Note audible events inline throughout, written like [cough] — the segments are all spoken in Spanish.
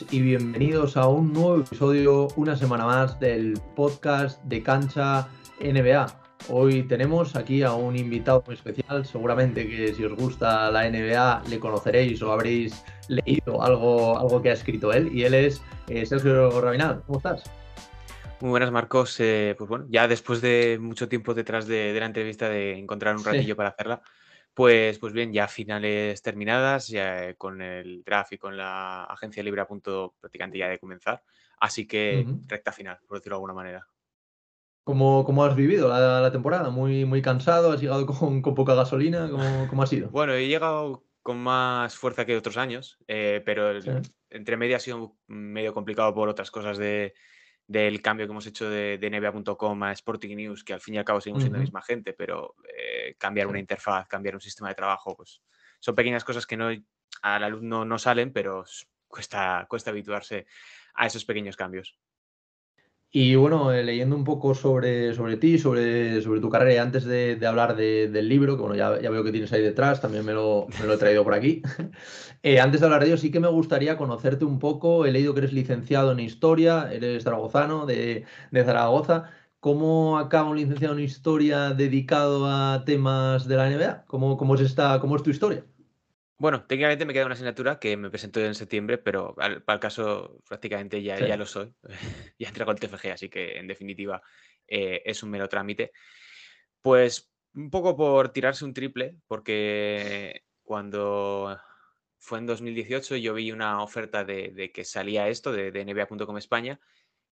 todos y bienvenidos a un nuevo episodio, una semana más del podcast de Cancha NBA. Hoy tenemos aquí a un invitado muy especial, seguramente que si os gusta la NBA le conoceréis o habréis leído algo, algo que ha escrito él y él es eh, Sergio Rabinal. ¿Cómo estás? Muy buenas, Marcos. Eh, pues bueno, ya después de mucho tiempo detrás de, la entrevista, de encontrar un ratillo para hacerla, pues, pues bien, ya finales terminadas, ya con el draft y con la agencia libre a punto prácticamente ya de comenzar. Así que recta final, por decirlo de alguna manera. ¿Cómo, cómo has vivido la, temporada? ¿Muy, muy cansado? ¿Has llegado con, poca gasolina? ¿Cómo, ¿Cómo, ha sido? Bueno, he llegado con más fuerza que otros años, eh, pero entre medio ha sido medio complicado por otras cosas de, del cambio que hemos hecho de, de NBA.com a Sporting News, que al fin y al cabo seguimos siendo la misma gente, pero eh, cambiar una interfaz, cambiar un sistema de trabajo, pues son pequeñas cosas que no al alumno no salen, pero cuesta, cuesta habituarse a esos pequeños cambios. Y bueno, eh, leyendo un poco sobre, sobre ti, sobre, sobre tu carrera, y antes de, hablar del libro, que bueno, ya, ya, veo que tienes ahí detrás, también me lo, me lo he traído por aquí. [laughs] Eh, antes de hablar de ello, sí que me gustaría conocerte un poco. He leído que eres licenciado en Historia, eres zaragozano de, de Zaragoza. ¿Cómo acaba un licenciado en Historia dedicado a temas de la NBA? ¿Cómo, cómo, es, esta, cómo es tu historia? Bueno, técnicamente me queda una asignatura que me presentó en septiembre, pero para el caso prácticamente ya, ya lo soy. [laughs] ya entré con el TFG, así que en definitiva eh, es un mero trámite. Pues un poco por tirarse un triple, porque cuando fue en 2018 yo vi una oferta de, que salía esto de, de NBA.com España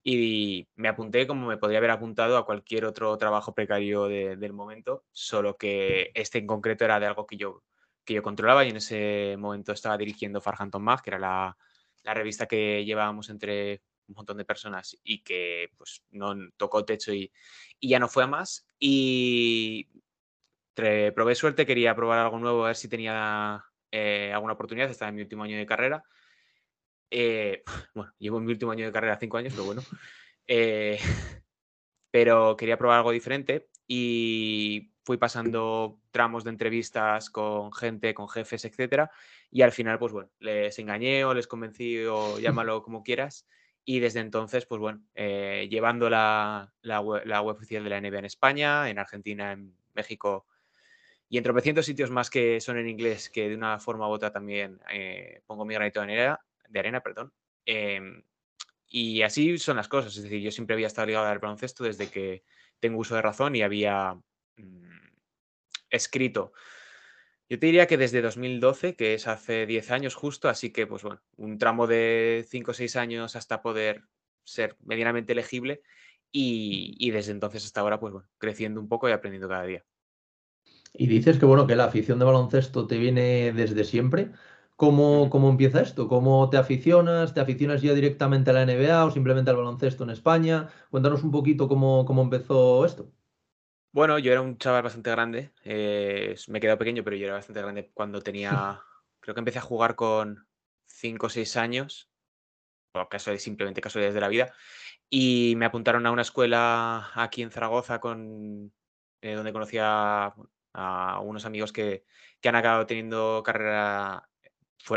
y me apunté como me podría haber apuntado a cualquier otro trabajo precario del momento, solo que este en concreto era de algo que yo que yo controlaba y en ese momento estaba dirigiendo Farhanton Mag, que era la, revista que llevábamos entre un montón de personas y que pues no tocó techo y, ya no fue a más. Y probé suerte, quería probar algo nuevo, a ver si tenía eh, alguna oportunidad. Estaba en mi último año de carrera. Eh, [laughs] bueno, llevo en mi último año de carrera cinco años, pero bueno. Eh, [laughs] pero quería probar algo diferente y fui pasando tramos de entrevistas con gente, con jefes, etcétera, y al final, pues bueno, les engañé o les convencí o [laughs] llámalo como quieras, y desde entonces, pues bueno, eh, llevando la, la, web, oficial de la NBA en España, en Argentina, en México y en tropecientos sitios más que son en inglés, que de una forma u otra también eh, pongo mi granito de arena, de arena perdón. Em, y así son las cosas, es decir, yo siempre había estado ligado al baloncesto desde que tengo uso de razón y había Mm, escrito. Yo te diría que desde 2012, que es hace 10 años justo, así que pues bueno, un tramo de 5 o 6 años hasta poder ser medianamente elegible y, desde entonces hasta ahora pues bueno, creciendo un poco y aprendiendo cada día. Y dices que bueno, que la afición de baloncesto te viene desde siempre. ¿Cómo, ¿Cómo, empieza esto? ¿Cómo te aficionas? ¿Te aficionas ya directamente a la NBA o simplemente al baloncesto en España? Cuéntanos un poquito cómo, cómo empezó esto. Bueno, yo era un chaval bastante grande. Eh, me he quedado pequeño, pero yo era bastante grande cuando tenía. [laughs] creo que empecé a jugar con 5 o 6 años. O caso, simplemente casualidades de la vida. Y me apuntaron a una escuela aquí en Zaragoza con, eh, donde conocí a, unos amigos que, que, han acabado teniendo carrera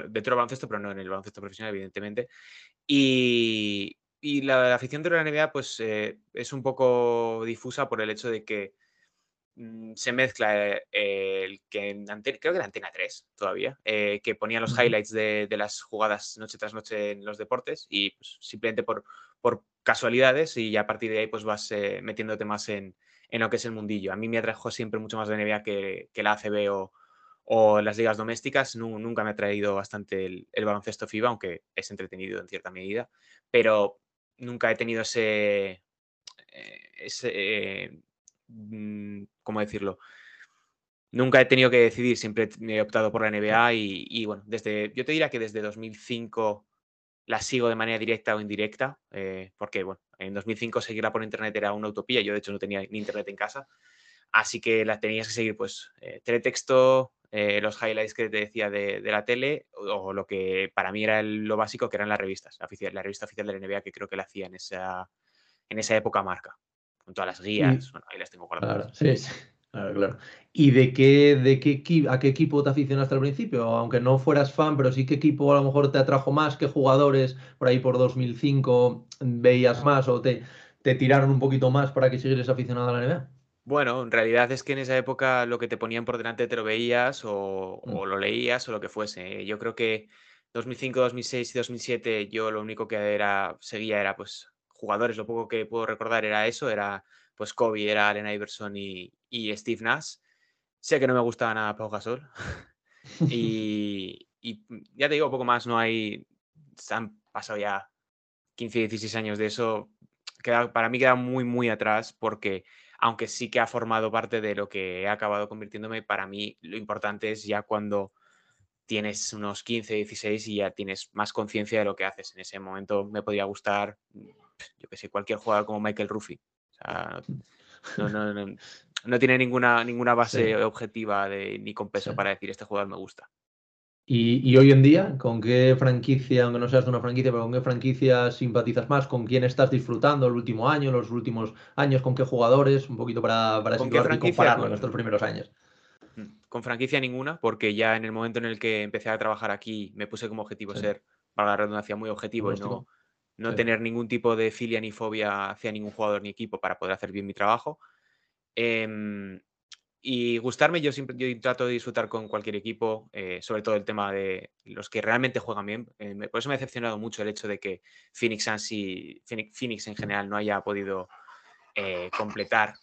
dentro del baloncesto, pero no en el baloncesto profesional, evidentemente. Y, y la, afición de la NBA pues, eh, es un poco difusa por el hecho de que se mezcla eh, el que en creo que era Antena 3 todavía, eh, que ponía los highlights de, las jugadas noche tras noche en los deportes y pues, simplemente por, por casualidades y ya a partir de ahí pues vas eh, metiéndote más en, en, lo que es el mundillo. A mí me atrajo siempre mucho más la NBA que, que la ACB o, o, las ligas domésticas. nunca me ha traído bastante el, baloncesto FIBA, aunque es entretenido en cierta medida, pero nunca he tenido ese... ese Mm, ¿cómo decirlo? Nunca he tenido que decidir, siempre he optado por la NBA y, bueno, desde, yo te diría que desde 2005 la sigo de manera directa o indirecta, eh, porque bueno, en 2005 seguirla por internet era una utopía, yo de hecho no tenía ni internet en casa, así que la tenías que seguir pues eh, teletexto, eh, los highlights que te decía de, la tele o, lo que para mí era lo básico que eran las revistas, la, la, revista oficial de la NBA que creo que la hacía en esa, en esa época marca con todas las guías. Bueno, ahí las tengo guardadas. sí, sí. [laughs] Claro, claro. ¿Y de qué, de qué, a qué equipo te aficionaste al principio? Aunque no fueras fan, pero sí qué equipo a lo mejor te atrajo más, qué jugadores por ahí por 2005 veías más o te, te tiraron un poquito más para que siguieras aficionado a la NBA. Bueno, en realidad es que en esa época lo que te ponían por delante te lo veías o, Mm, o lo leías o lo que fuese. Yo creo que 2005, 2006 y 2007 yo lo único que era, seguía era pues jugadores, lo poco que puedo recordar era eso, era pues Kobe, era Allen Iverson y, Steve Nash. Sé que no me gustaba nada Pau Gasol [laughs] y, y ya te digo, poco más, no hay, se han pasado ya 15, 16 años de eso, queda, para mí queda muy, muy atrás porque aunque sí que ha formado parte de lo que he acabado convirtiéndome, para mí lo importante es ya cuando tienes unos 15, 16 y ya tienes más conciencia de lo que haces. En ese momento me podría gustar, mm, yo que sé, cualquier jugador como Michael Ruffy. O sea, no, no, no, no tiene ninguna, ninguna base Sí, objetiva de, ni con sí. peso para decir este jugador me gusta. Y, y hoy en día, ¿con qué franquicia, aunque no seas de una franquicia, pero con qué franquicia simpatizas más? ¿Con quién estás disfrutando el último año, los últimos años? ¿Con qué jugadores? Un poquito para, para ¿Con qué y compararlo en estos primeros años. Mm, Con franquicia ninguna, porque ya en el momento en el que empecé a trabajar aquí me puse como objetivo Sí, ser, para la redundancia, muy objetivo y no. No Sí, tener ningún tipo de filia ni fobia hacia ningún jugador ni equipo para poder hacer bien mi trabajo. Em, y gustarme, yo siempre yo trato de disfrutar con cualquier equipo, eh, sobre todo el tema de los que realmente juegan bien. Eh, por eso me ha decepcionado mucho el hecho de que Phoenix Suns y Phoenix, Phoenix en general no haya podido eh, completar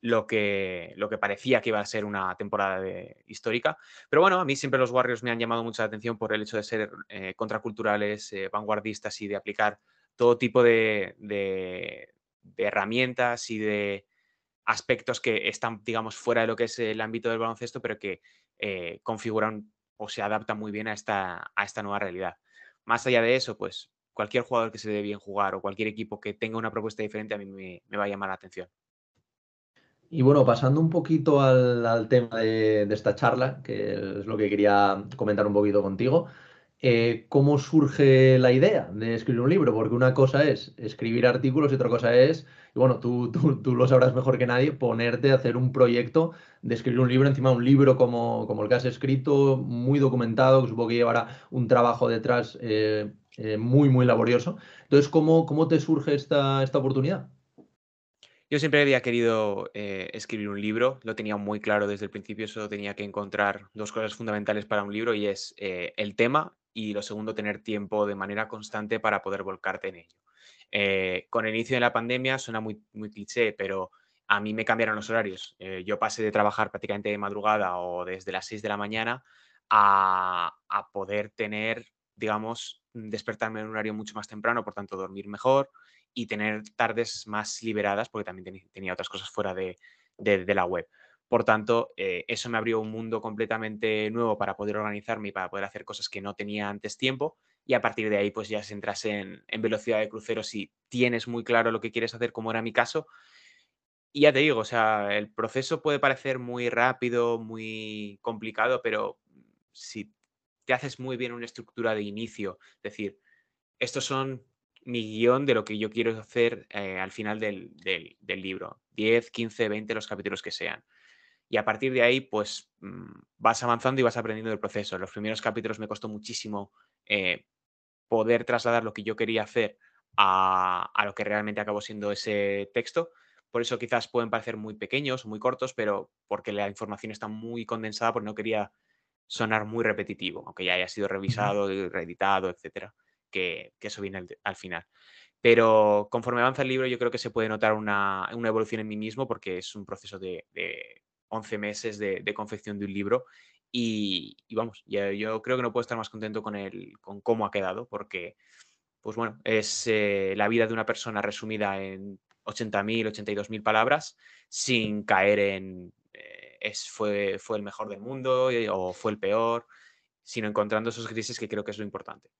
lo que, lo que parecía que iba a ser una temporada de- histórica. Pero bueno, a mí siempre los Warriors me han llamado mucha atención por el hecho de ser eh, contraculturales, eh, vanguardistas y de aplicar todo tipo de, herramientas y de aspectos que están, digamos, fuera de lo que es el ámbito del baloncesto, pero que eh, configuran o se adaptan muy bien a esta, a esta nueva realidad. Más allá de eso, pues cualquier jugador que se dé bien jugar o cualquier equipo que tenga una propuesta diferente a mí me va a llamar la atención. Y bueno, pasando un poquito al, tema de, de esta charla, que es lo que quería comentar un poquito contigo, eh, ¿cómo surge la idea de escribir un libro? Porque una cosa es escribir artículos y otra cosa es, y bueno, tú, tú, tú lo sabrás mejor que nadie, ponerte a hacer un proyecto de escribir un libro, encima un libro como, como el que has escrito, muy documentado, que supongo que llevará un trabajo detrás eh, eh, muy, muy laborioso. Entonces, ¿cómo, cómo te surge esta, esta oportunidad? Yo siempre había querido eh, escribir un libro, lo tenía muy claro desde el principio, solo tenía que encontrar dos cosas fundamentales para un libro y es eh, el tema y lo segundo, tener tiempo de manera constante para poder volcarte en ello. Eh, con el inicio de la pandemia suena muy, muy cliché, pero a mí me cambiaron los horarios. Yo pasé de trabajar prácticamente de madrugada o desde las 6 de la mañana a, a poder tener, digamos, despertarme en un horario mucho más temprano, por tanto dormir mejor y tener tardes más liberadas, porque también tenía otras cosas fuera de, de- de la web. Por tanto, eh, eso me abrió un mundo completamente nuevo para poder organizarme y para poder hacer cosas que no tenía antes tiempo. Y a partir de ahí, pues ya se entras en, en velocidad de crucero si tienes muy claro lo que quieres hacer, como era mi caso. Y ya te digo, o sea, el proceso puede parecer muy rápido, muy complicado, pero si te haces muy bien una estructura de inicio, es decir, estos son mi guion de lo que yo quiero hacer eh, al final del, del- del libro. 10, 15, 20, los capítulos que sean. Y a partir de ahí, pues mm, vas avanzando y vas aprendiendo del proceso. Los primeros capítulos me costó muchísimo eh, poder trasladar lo que yo quería hacer a, a lo que realmente acabó siendo ese texto. Por eso quizás pueden parecer muy pequeños, muy cortos, pero porque la información está muy condensada, porque no quería sonar muy repetitivo, aunque ya haya sido revisado y reeditado, etcétera, que, eso viene al, al final. Pero conforme avanza el libro, yo creo que se puede notar una, una evolución en mí mismo, porque es un proceso de, de 11 meses de, confección de un libro. Y, vamos, yo creo que no puedo estar más contento con, el, con cómo ha quedado, porque, pues bueno, es eh, la vida de una persona resumida en 80.000, 82.000 palabras, sin caer en eh, es, fue, fue el mejor del mundo eh, o fue el peor, sino encontrando esos grises que creo que es lo importante.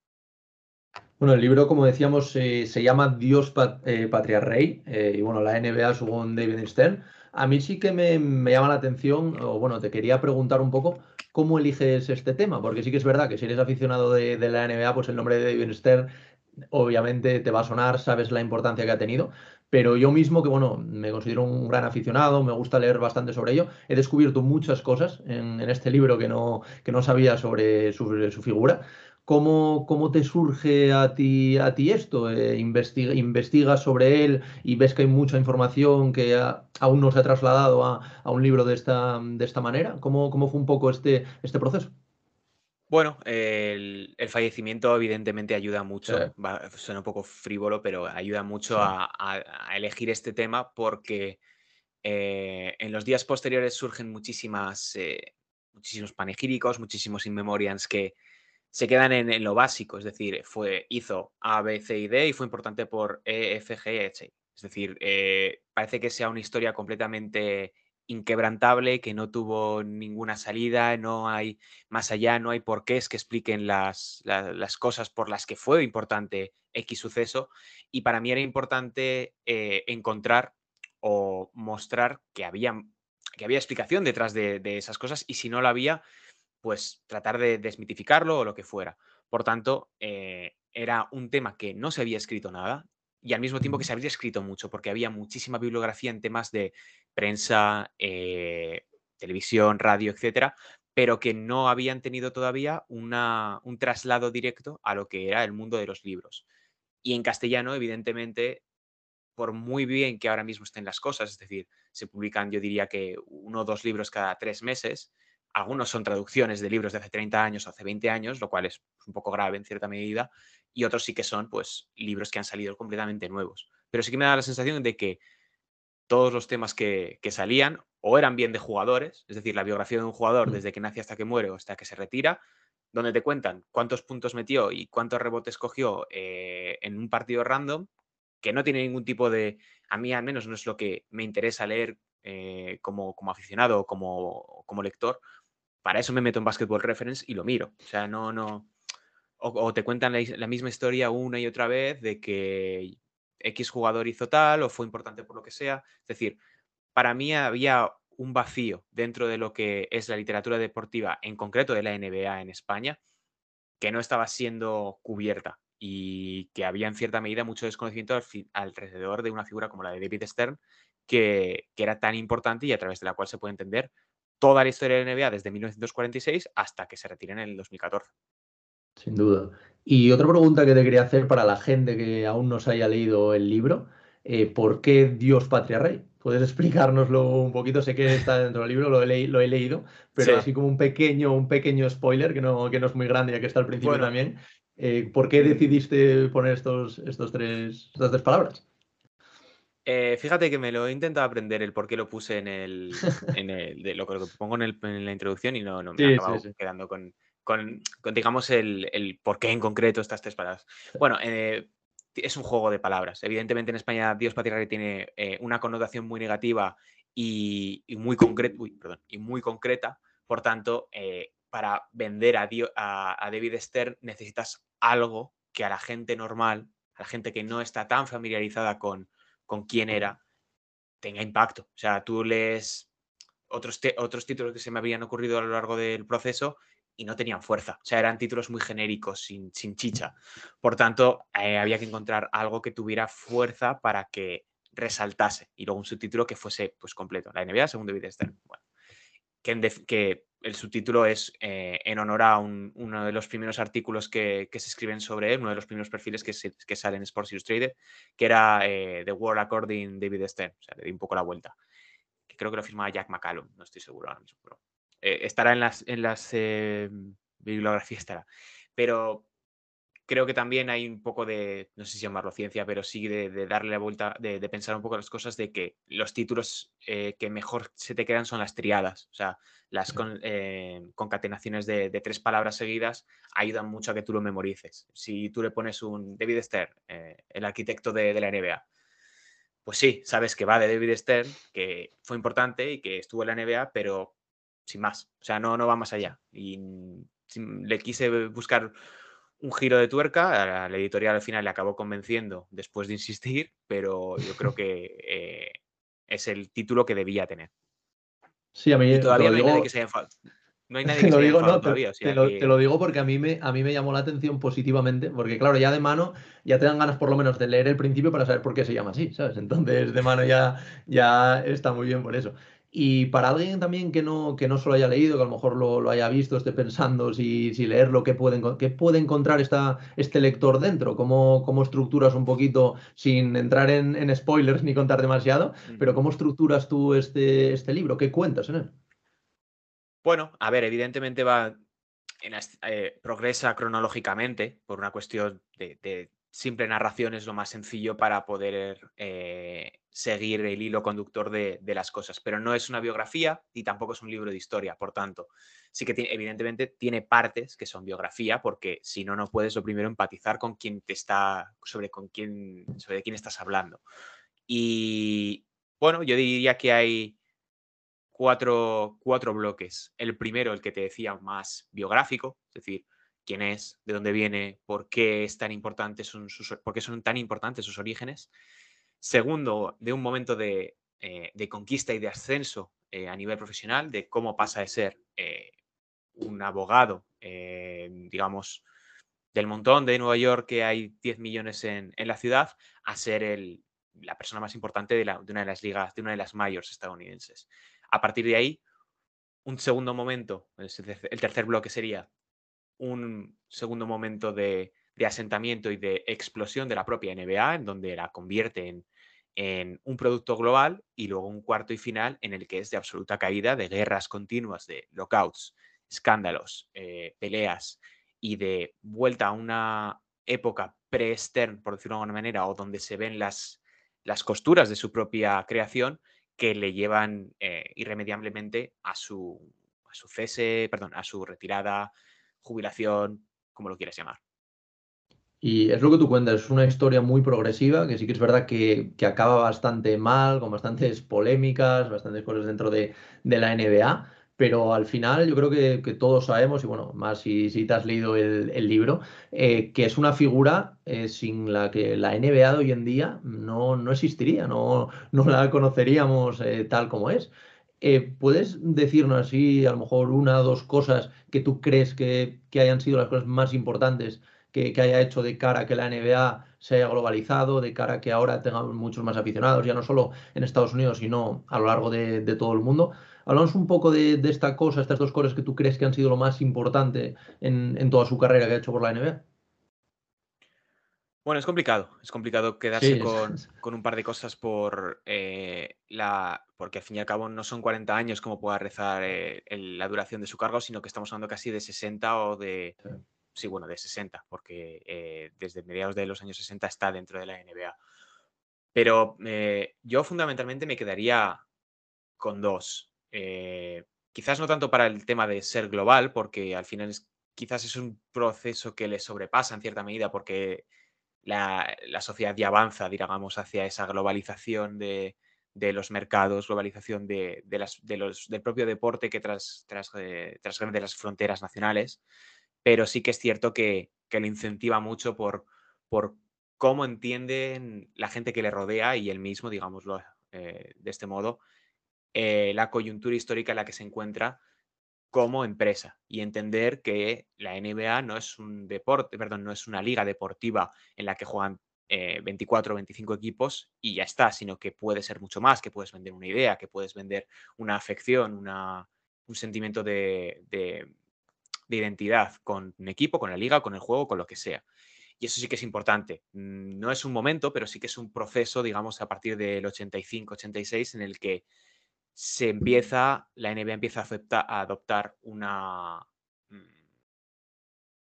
Bueno, el libro, como decíamos, eh, se llama Dios, eh, Patria, Rey, eh, y bueno, la NBA según David Stern. A mí sí que me, llama la atención, o bueno, te quería preguntar un poco cómo eliges este tema, porque sí que es verdad que si eres aficionado de, de la NBA, pues el nombre de David Stern obviamente te va a sonar, sabes la importancia que ha tenido, pero yo mismo, que bueno, me considero un gran aficionado, me gusta leer bastante sobre ello, he descubierto muchas cosas en, este libro que no, que no sabía sobre, su figura. ¿Cómo, ¿Cómo, te surge a ti, a ti esto? Eh, investiga, ¿Investigas sobre él y ves que hay mucha información que aún no se ha trasladado a, a, un libro de esta, de esta manera? ¿Cómo, ¿Cómo, fue un poco este, este proceso? Bueno, el, fallecimiento evidentemente ayuda mucho, suena un poco frívolo, pero ayuda mucho a, elegir este tema porque eh, en los días posteriores surgen muchísimas, eh, muchísimos panegíricos, muchísimos inmemorians que se quedan en, lo básico, es decir, fue, hizo A, B, C y D y fue importante por E, F, G H. Es decir, eh, parece que sea una historia completamente inquebrantable, que no tuvo ninguna salida, no hay más allá, no hay porqués que expliquen las, cosas por las que fue importante X suceso. Y para mí era importante eh, encontrar o mostrar que había, que había explicación detrás de, esas cosas y si no la había, pues tratar de desmitificarlo o lo que fuera. Por tanto, eh, era un tema que no se había escrito nada, y al mismo tiempo que se había escrito mucho, porque había muchísima bibliografía en temas de prensa, eh, televisión, radio, etcétera, pero que no habían tenido todavía una, un traslado directo a lo que era el mundo de los libros. Y en castellano, evidentemente, por muy bien que ahora mismo estén las cosas, es decir, se publican, yo diría que uno o dos libros cada tres meses, algunos son traducciones de libros de hace 30 años o hace 20 años, lo cual es un poco grave en cierta medida, y otros sí que son pues libros que han salido completamente nuevos. Pero sí que me da la sensación de que todos los temas que, salían o eran bien de jugadores, es decir, la biografía de un jugador mm. desde que nace hasta que muere o hasta que se retira, donde te cuentan cuántos puntos metió y cuántos rebotes cogió eh, en un partido random, que no tiene ningún tipo de, a mí al menos no es lo que me interesa leer eh, como, como aficionado o como, como lector, para eso me meto en Basketball Reference y lo miro. O sea, no, no, o, te cuentan la, misma historia una y otra vez de que X jugador hizo tal o fue importante por lo que sea. Es decir, para mí había un vacío dentro de lo que es la literatura deportiva, en concreto de la NBA en España, que no estaba siendo cubierta y que había en cierta medida mucho desconocimiento alrededor de una figura como la de David Stern, que, que, era tan importante y a través de la cual se puede entender toda la historia de la NBA desde 1946 hasta que se retira en el 2014. Sin duda. Y otra pregunta que te quería hacer para la gente que aún no se haya leído el libro, eh, ¿por qué Dios, Patria, Rey? ¿Puedes explicárnoslo un poquito? Sé que está dentro del libro, lo he, lo he leído, pero así como un pequeño, un pequeño spoiler, que no, que no es muy grande, ya que está al principio también. Eh, ¿Por qué decidiste poner estos, estos tres, estas tres palabras? Eh, fíjate que me lo he intentado aprender el por qué lo puse en el, en el de lo que pongo en, la introducción y no, no me he acabado quedando con, con, digamos, el, el, por qué en concreto estas tres palabras. Bueno, eh, es un juego de palabras. Evidentemente en España Dios Patria tiene eh, una connotación muy negativa y, muy, concreta, y muy concreta. Por tanto, para vender a, a, David Stern necesitas algo que a la gente normal, a la gente que no está tan familiarizada con, con quién era, tenga impacto. O sea, tú lees otros, otros títulos que se me habían ocurrido a lo largo del proceso y no tenían fuerza. O sea, eran títulos muy genéricos, sin, chicha. Por tanto, eh, había que encontrar algo que tuviera fuerza para que resaltase y luego un subtítulo que fuese pues completo. La NBA, segundo David Stern. Bueno, que, el subtítulo es eh, en honor a uno de los primeros artículos que, se escriben sobre él, uno de los primeros perfiles que, se, que sale en Sports Illustrated, que era eh, The World According David Stern. O sea, le di un poco la vuelta. Que creo que lo firmaba Jack McCallum, no estoy seguro ahora mismo, pero eh, estará en las, en las bibliografías, estará. Pero creo que también hay un poco de, no sé si llamarlo ciencia, pero sí de, darle la vuelta, de, pensar un poco las cosas, de que los títulos eh, que mejor se te quedan son las triadas, o sea, las concatenaciones de, tres palabras seguidas ayudan mucho a que tú lo memorices. Si tú le pones un David Stern, el arquitecto de, la NBA, pues sí, sabes que va de David Stern, que fue importante y que estuvo en la NBA, pero sin más. O sea, no, no va más allá. Y le quise buscar un giro de tuerca, la editorial al final le acabó convenciendo después de insistir, pero yo creo [laughs] que eh, es el título que debía tener. Sí, a mí todavía no hay nadie que se haya no hay [laughs] nadie que lo se haya digo, te, todavía. Te sea lo, que... te lo digo porque a mí, me, a mí me llamó la atención positivamente, porque claro, ya de mano ya te dan ganas por lo menos de leer el principio para saber por qué se llama así, ¿sabes? Entonces de mano ya, ya está muy bien por eso. Y para alguien también que no, que no solo haya leído, que a lo mejor lo, lo haya visto, esté pensando si, si leerlo, ¿qué puede, qué puede encontrar esta, este lector dentro? ¿Cómo, cómo estructuras un poquito, sin entrar en, en spoilers ni contar demasiado, pero cómo estructuras tú este, este libro? ¿Qué cuentas en él? Bueno, a ver, evidentemente va en eh, progresa cronológicamente por una cuestión de, de simple narración es lo más sencillo para poder eh, seguir el hilo conductor de, las cosas, pero no es una biografía y tampoco es un libro de historia, por tanto, sí que tiene- evidentemente tiene partes que son biografía, porque si no, no puedes lo primero empatizar con quien te está, sobre con quién, sobre quién estás hablando. Y bueno, yo diría que hay cuatro, cuatro bloques. El primero, el que te decía, más biográfico, es decir, quién es, de dónde viene, por qué, es tan importante son son tan importantes sus orígenes. Segundo, de un momento de, eh, conquista y de ascenso eh, a nivel profesional, de cómo pasa de ser eh, un abogado, digamos, del montón de Nueva York que hay 10 millones en, la ciudad, a ser el, la persona más importante de, de una de las ligas, de una de las mayors estadounidenses. A partir de ahí, un segundo momento, el tercer bloque sería un segundo momento de, asentamiento y de explosión de la propia NBA, en donde la convierte en, en un producto global, y luego un cuarto y final en el que es de absoluta caída, de guerras continuas, de lockouts, escándalos, eh, peleas y de vuelta a una época pre-Stern, por decirlo de alguna manera, o donde se ven las, las costuras de su propia creación que le llevan eh, irremediablemente a su, a su cese, perdón, a su retirada, jubilación, como lo quieras llamar. Y es lo que tú cuentas, es una historia muy progresiva, que sí que es verdad que, que acaba bastante mal, con bastantes polémicas, bastantes cosas dentro de, de la NBA, pero al final yo creo que, que todos sabemos, y bueno, más si, si te has leído el, libro, eh, que es una figura eh, sin la que la NBA de hoy en día no, no existiría, no, no la conoceríamos eh, tal como es. Eh, ¿puedes decirnos así, a lo mejor una o dos cosas que tú crees que, hayan sido las cosas más importantes? que, haya hecho de cara a que la NBA se haya globalizado, de cara a que ahora tengamos muchos más aficionados, ya no solo en Estados Unidos, sino a lo largo de, todo el mundo. Hablamos un poco de, de, esta cosa, estas dos cosas que tú crees que han sido lo más importante en, en toda su carrera que ha hecho por la NBA. Bueno, es complicado, es complicado quedarse Sí, con, con un par de cosas por eh, la. porque al fin y al cabo no son 40 años como pueda rezar eh, el- la duración de su cargo, sino que estamos hablando casi de 60 o de. Sí, bueno, de 60, porque eh, desde mediados de los años 60 está dentro de la NBA. Pero yo fundamentalmente me quedaría con dos. Quizás no tanto para el tema de ser global, porque al final es- quizás es un proceso que le sobrepasa en cierta medida, porque la, sociedad ya avanza, digamos, hacia esa globalización de, los mercados, globalización del propio deporte que tras, tras, eh, las fronteras nacionales, pero sí que es cierto que, que lo incentiva mucho por, por cómo entienden la gente que le rodea y él mismo, digámoslo eh, de este modo, eh, la coyuntura histórica en la que se encuentra como empresa y entender que la NBA no es un deporte, perdón, no es una liga deportiva en la que juegan eh, 24 o 25 equipos y ya está, sino que puede ser mucho más, que puedes vender una idea, que puedes vender una afección, una, un sentimiento de, de, de identidad con un equipo, con la liga, con el juego, con lo que sea. Y eso sí que es importante. Mm, No es un momento, pero sí que es un proceso, digamos, a partir del 85-86 en el que se empieza, la NBA empieza a, aceptar, a adoptar una, mm,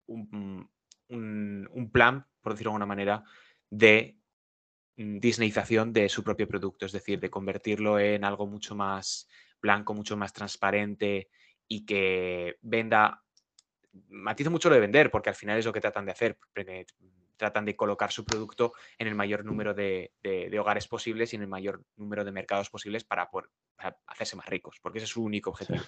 un, un, plan, por decirlo de alguna manera, de mm, disneyización de su propio producto, es decir, de convertirlo en algo mucho más blanco, mucho más transparente y que venda, matizo mucho lo de vender, porque al final es lo que tratan de hacer, tratan de colocar su producto en el mayor número de, de- de hogares posibles y en el mayor número de mercados posibles para, por- para hacerse más ricos, porque ese es su único sí. objetivo.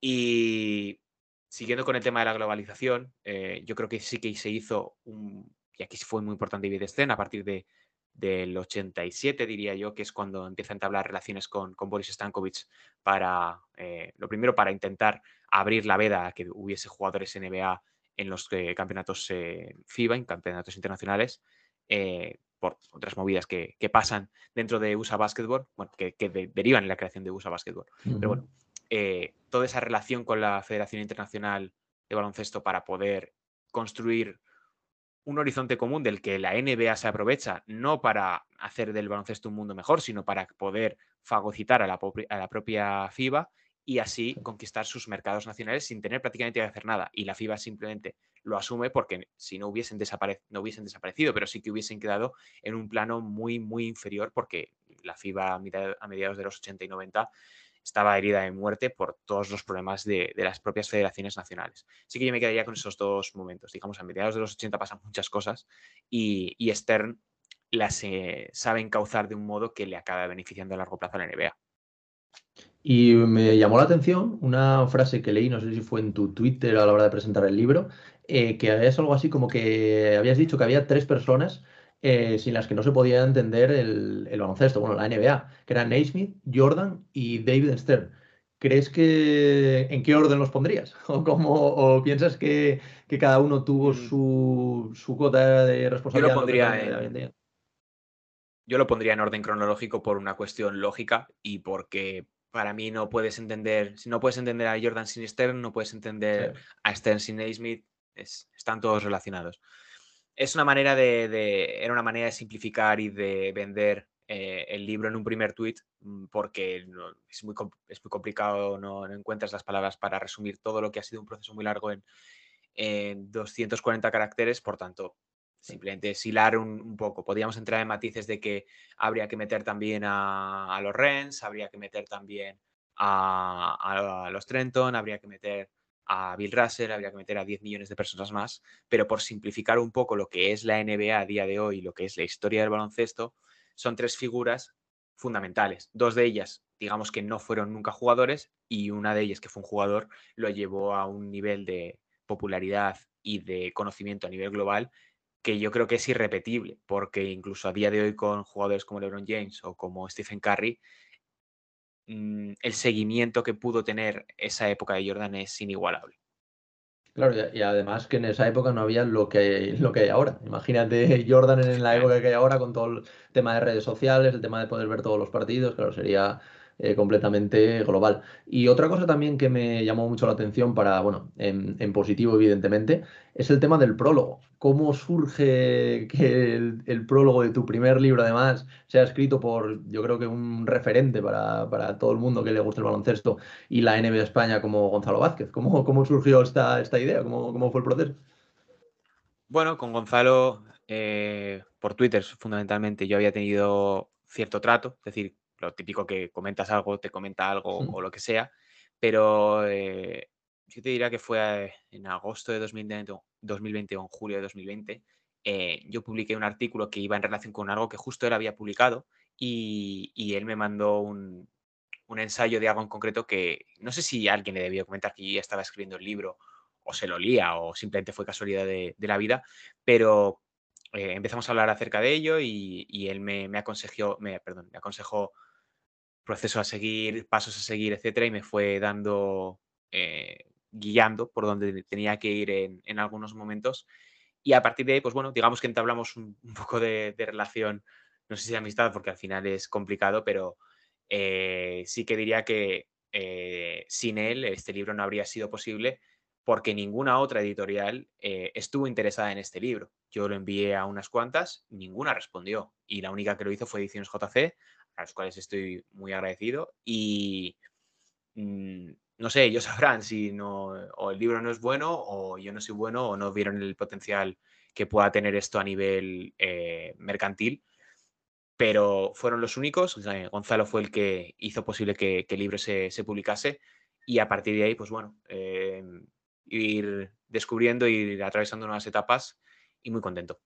Y siguiendo con el tema de la globalización, eh, yo creo que sí que se hizo un, y aquí fue muy importante David Stern, a partir de del 87, diría yo, que es cuando empieza a entablar relaciones con, con Boris Stankovic para, eh, lo primero, para intentar abrir la veda a que hubiese jugadores NBA en los campeonatos eh, FIBA, en campeonatos internacionales, eh, por otras movidas que, pasan dentro de USA Basketball, bueno, que, derivan en la creación de USA Basketball. Pero bueno, toda esa relación con la Federación Internacional de Baloncesto para poder construir un horizonte común del que la NBA se aprovecha, no para hacer del baloncesto un mundo mejor, sino para poder fagocitar a la, a la propia FIBA y así conquistar sus mercados nacionales sin tener prácticamente que hacer nada. Y la FIBA simplemente lo asume porque si no hubiesen, no hubiesen desaparecido, pero sí que hubiesen quedado en un plano muy, muy inferior porque la FIBA a mediados de los 80 y 90 estaba herida de muerte por todos los problemas de, las propias federaciones nacionales. Así que yo me quedaría con esos dos momentos. Digamos, a mediados de los 80 pasan muchas cosas y, Stern las eh, sabe encauzar de un modo que le acaba beneficiando a largo plazo a la NBA. Y me llamó la atención una frase que leí, no sé si fue en tu Twitter a la hora de presentar el libro, eh, que es algo así como que habías dicho que había tres personas eh, sin las que no se podía entender el, baloncesto, bueno, la NBA, que eran Naismith, Jordan y David Stern. ¿Crees que en qué orden los pondrías? [laughs] ¿O, cómo, o piensas que, cada uno tuvo mm. su, su cuota de responsabilidad? Yo lo pondría en, yo lo pondría en orden cronológico por una cuestión lógica y porque para mí no puedes entender, si no puedes entender a Jordan sin Stern, no puedes entender a Stern sin Naismith, están todos relacionados. Es una manera de, era una manera de simplificar y de vender eh, el libro en un primer tweet mm, porque es, muy, es, muy, complicado, no, encuentras las palabras para resumir todo lo que ha sido un proceso muy largo en, 240 caracteres, por tanto, simplemente silar un, poco. Podríamos entrar en matices de que habría que meter también a, los Rens, habría que meter también a, a los Trenton, habría que meter a Bill Russell, habría que meter a 10 millones de personas más, pero por simplificar un poco lo que es la NBA a día de hoy, lo que es la historia del baloncesto, son tres figuras fundamentales. Dos de ellas, digamos que no fueron nunca jugadores y una de ellas que fue un jugador lo llevó a un nivel de popularidad y de conocimiento a nivel global que yo creo que es irrepetible, porque incluso a día de hoy con jugadores como LeBron James o como Stephen Curry, Mm, el seguimiento que pudo tener esa época de Jordan es inigualable. Claro, y además que en esa época no había lo que, lo que hay ahora. Imagínate [laughs] Jordan en la época que hay ahora con todo el tema de redes sociales, el tema de poder ver todos los partidos, claro, sería eh, completamente global. Y otra cosa también que me llamó mucho la atención para, bueno, en, positivo evidentemente, es el tema del prólogo. ¿Cómo surge que el, prólogo de tu primer libro además sea escrito por, yo creo que un referente para, todo el mundo que le gusta el baloncesto y la NBA España como Gonzalo Vázquez? ¿Cómo, cómo surgió esta, esta idea? ¿Cómo, ¿Cómo fue el proceso? Bueno, con Gonzalo, eh, por Twitter fundamentalmente, yo había tenido cierto trato, es decir, lo típico que comentas algo, te comenta algo o lo que sea, pero eh, yo te diría que fue en agosto de 2020, 2020 o en julio de 2020, eh, yo publiqué un artículo que iba en relación con algo que justo él había publicado y, él me mandó un, ensayo de algo en concreto que no sé si alguien le debió comentar que yo ya estaba escribiendo el libro o se lo lía o simplemente fue casualidad de, de la vida, pero eh, empezamos a hablar acerca de ello y, él me, aconsejó, me, perdón, me aconsejó proceso a seguir, pasos a seguir, etcétera, y me fue dando, eh, guiando por donde tenía que ir en, algunos momentos. Y a partir de ahí, pues bueno, digamos que entablamos un, poco de, relación, no sé si amistad, porque al final es complicado, pero eh, sí que diría que eh, sin él este libro no habría sido posible porque ninguna otra editorial estuvo interesada en este libro. Yo lo envié a unas cuantas, ninguna respondió y la única que lo hizo fue Ediciones JC, a los cuales estoy muy agradecido y mm, no sé, ellos [laughs] sabrán si no, o el libro no es bueno o yo no soy bueno o no vieron el potencial que pueda tener esto a nivel eh, mercantil, pero fueron los únicos. Gonzalo fue el que hizo posible que, el libro se, publicase y a partir de ahí, pues bueno, em, ir descubriendo, ir atravesando nuevas etapas y muy contento.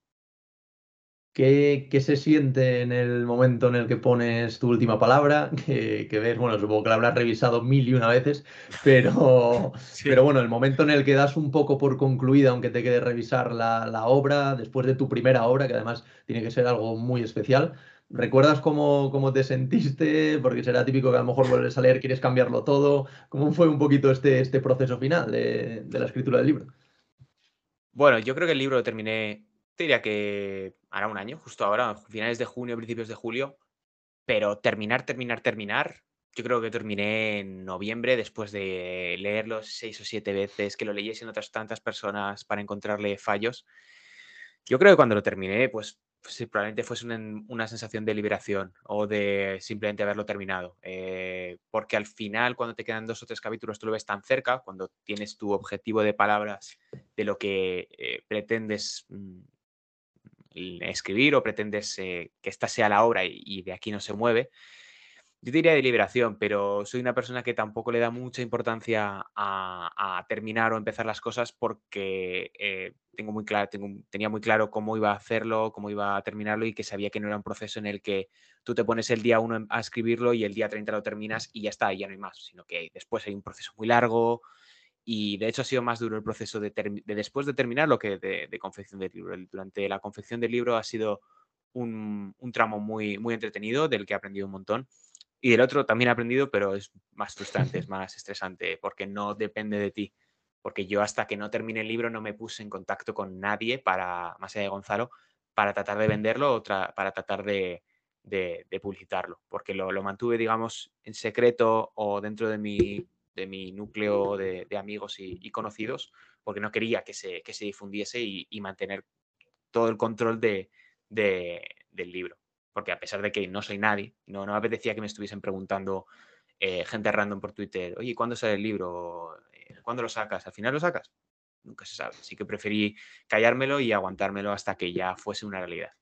¿Qué, se siente en el momento en el que pones tu última palabra? [laughs] Que, ves, bueno, supongo que la habrás revisado mil y una veces, pero, [laughs] pero bueno, el momento en el que das un poco por concluida, aunque te quede revisar la, obra, después de tu primera obra, que además tiene que ser algo muy especial. ¿Recuerdas cómo, cómo, te sentiste? Porque será típico que a lo mejor vuelves a leer, quieres cambiarlo todo. ¿Cómo fue un poquito este, este proceso final de, de la escritura del libro? Bueno, yo creo que el libro lo terminé te diría que hará un año, justo ahora, finales de junio, principios de julio. Pero terminar, terminar, terminar. Yo creo que terminé en noviembre después de leerlo seis o siete veces, que lo leyesen otras tantas personas para encontrarle fallos. Yo creo que cuando lo terminé, pues, probablemente fuese una, sensación de liberación o de simplemente haberlo terminado. Eh, porque al final, cuando te quedan dos o tres capítulos, tú lo ves tan cerca, cuando tienes tu objetivo de palabras de lo que eh, pretendes mm, escribir o pretendes eh, que esta sea la obra y, de aquí no se mueve. Yo diría de liberación, pero soy una persona que tampoco le da mucha importancia a, terminar o empezar las cosas porque eh, tengo muy claro, tenía muy claro cómo iba a hacerlo, cómo iba a terminarlo y que sabía que no era un proceso en el que tú te pones el día 1 a escribirlo y el día 30 lo terminas y ya está, ya no hay más, sino que después hay un proceso muy largo, y de hecho ha sido más duro el proceso de, después de terminar lo que de, confección del libro. Durante la confección del libro ha sido un, tramo muy, muy entretenido del que he aprendido un montón. Y del otro también he aprendido, pero es más frustrante, es [laughs] más estresante, porque no depende de ti. Porque yo hasta que no termine el libro no me puse en contacto con nadie, para, más allá de Gonzalo, para tratar de venderlo o para tratar de, publicitarlo. Porque lo, lo mantuve, digamos, en secreto o dentro de mi de mi núcleo de, amigos y, conocidos, porque no quería que se, se difundiese y, mantener todo el control de, del libro. Porque a pesar de que no soy nadie, no, no me apetecía que me estuviesen preguntando eh, gente random por Twitter, oye, ¿cuándo sale el libro? Eh, ¿Cuándo lo sacas? ¿Al final lo sacas? Nunca se sabe. Así que preferí callármelo y aguantármelo hasta que ya fuese una realidad.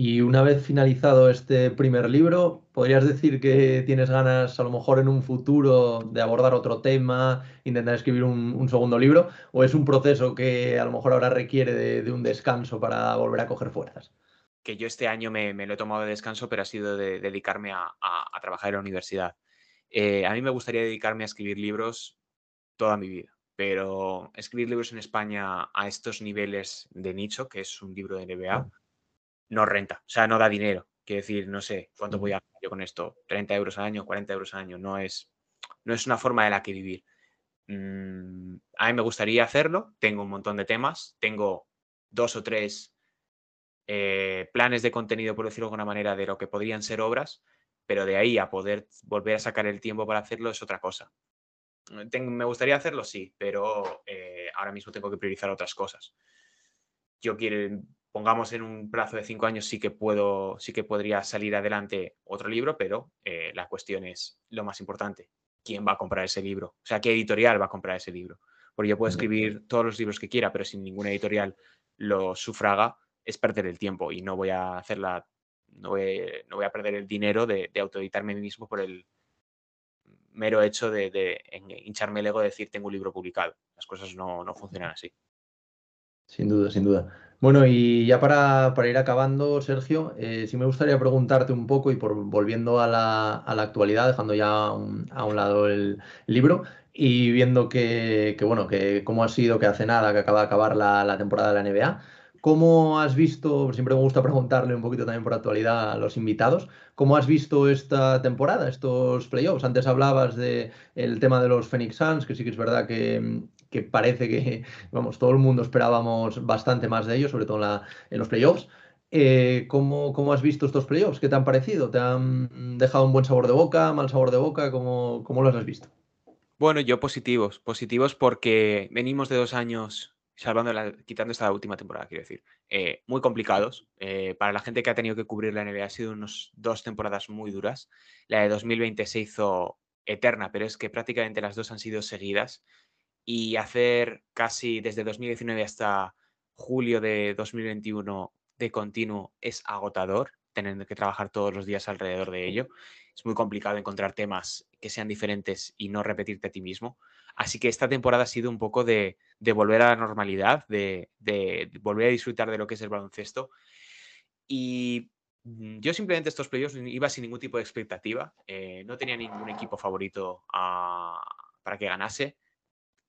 Y una vez finalizado este primer libro, ¿podrías decir que tienes ganas a lo mejor en un futuro de abordar otro tema, intentar escribir un, segundo libro? ¿O es un proceso que a lo mejor ahora requiere de, un descanso para volver a coger fuerzas? Que yo este año me, lo he tomado de descanso, pero ha sido de dedicarme a, trabajar en la universidad. Eh, a mí me gustaría dedicarme a escribir libros toda mi vida, pero escribir libros en España a estos niveles de nicho, que es un libro de NBA, no renta, o sea, no da dinero. Quiero decir, no sé cuánto voy a ganar yo con esto, 30 euros al año, 40 euros al año, no es, no es una forma de la que vivir. Mm, a mí me gustaría hacerlo, tengo un montón de temas, tengo dos o tres eh, planes de contenido, por decirlo de alguna manera, de lo que podrían ser obras, pero de ahí a poder volver a sacar el tiempo para hacerlo es otra cosa. me gustaría hacerlo, sí, pero eh, ahora mismo tengo que priorizar otras cosas. Yo quiero, pongamos en un plazo de cinco años sí que puedo, sí que podría salir adelante otro libro, pero eh, la cuestión es lo más importante. ¿Quién va a comprar ese libro? O sea, ¿qué editorial va a comprar ese libro? Porque yo puedo escribir todos los libros que quiera, pero si ninguna editorial lo sufraga, es perder el tiempo y no voy a hacerla, no voy, no voy a perder el dinero de, de autoeditarme a mí mismo por el mero hecho de, de, hincharme el ego de decir tengo un libro publicado. Las cosas no, no funcionan así. Sin duda, sin duda. Bueno, y ya para, ir acabando, Sergio, eh, sí me gustaría preguntarte un poco y por volviendo a la, actualidad, dejando ya a un lado el, libro y viendo que, bueno, que cómo ha sido que hace nada que acaba de acabar la, temporada de la NBA. ¿Cómo has visto, siempre me gusta preguntarle un poquito también por actualidad a los invitados, cómo has visto esta temporada, estos playoffs? Antes hablabas del tema de los Phoenix Suns, que sí que es verdad que, que parece que, vamos, todo el mundo esperábamos bastante más de ellos, sobre todo en, los playoffs. Eh, ¿cómo, has visto estos playoffs? ¿Qué te han parecido? ¿Te han dejado un buen sabor de boca, mal sabor de boca? ¿Cómo, cómo los has visto? Bueno, yo positivos, positivos porque venimos de dos años, salvando quitando esta última temporada, quiero decir, eh, muy complicados. Eh, para la gente que ha tenido que cubrir la NBA ha sido unos dos temporadas muy duras. La de 2020 se hizo eterna, pero es que prácticamente las dos han sido seguidas y hacer casi desde 2019 hasta julio de 2021 de continuo es agotador, teniendo que trabajar todos los días alrededor de ello. Es muy complicado encontrar temas que sean diferentes y no repetirte a ti mismo. Así que esta temporada ha sido un poco de, volver a la normalidad, de, volver a disfrutar de lo que es el baloncesto. Y mm, yo simplemente estos playoffs iba sin ningún tipo de expectativa. Eh, no tenía ningún equipo favorito para que ganase.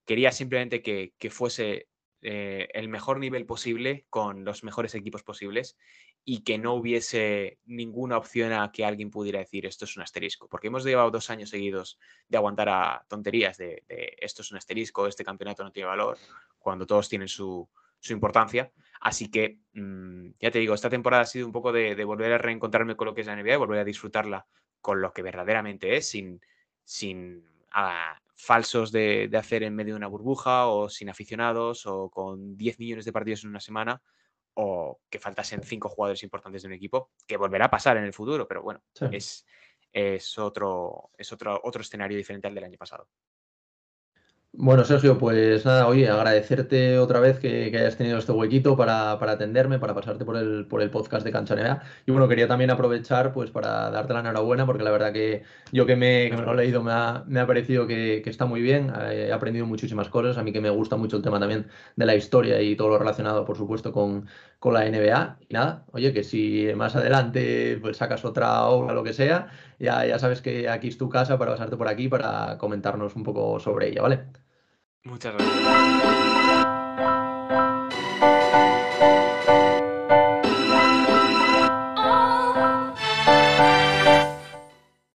Quería simplemente que, que fuese eh, el mejor nivel posible con los mejores equipos posibles y que no hubiese ninguna opción a que alguien pudiera decir esto es un asterisco, porque hemos llevado dos años seguidos de aguantar a tonterías de, esto es un asterisco, este campeonato no tiene valor, cuando todos tienen su, importancia. Así que, mm, ya te digo, esta temporada ha sido un poco de, volver a reencontrarme con lo que es la NBA y volver a disfrutarla con lo que verdaderamente es, sin, sin ah, falsos de, hacer en medio de una burbuja o sin aficionados o con 10 millones de partidos en una semana o que faltasen cinco jugadores importantes de un equipo, que volverá a pasar en el futuro, pero bueno, es, es, otro, es otro, otro escenario diferente al del año pasado. Bueno, Sergio, pues nada, oye, agradecerte otra vez que, hayas tenido este huequito para, atenderme, para pasarte por el, por el podcast de Cancha Y bueno, quería también aprovechar pues para darte la enhorabuena, porque la verdad que yo que me, lo he leído me ha, parecido que, está muy bien, he aprendido muchísimas cosas, a mí que me gusta mucho el tema también de la historia y todo lo relacionado, por supuesto, con, con la NBA. Y nada, oye, que si más adelante pues sacas otra obra lo que sea, ya, ya sabes que aquí es tu casa para pasarte por aquí para comentarnos un poco sobre ella, ¿vale? Muchas gracias.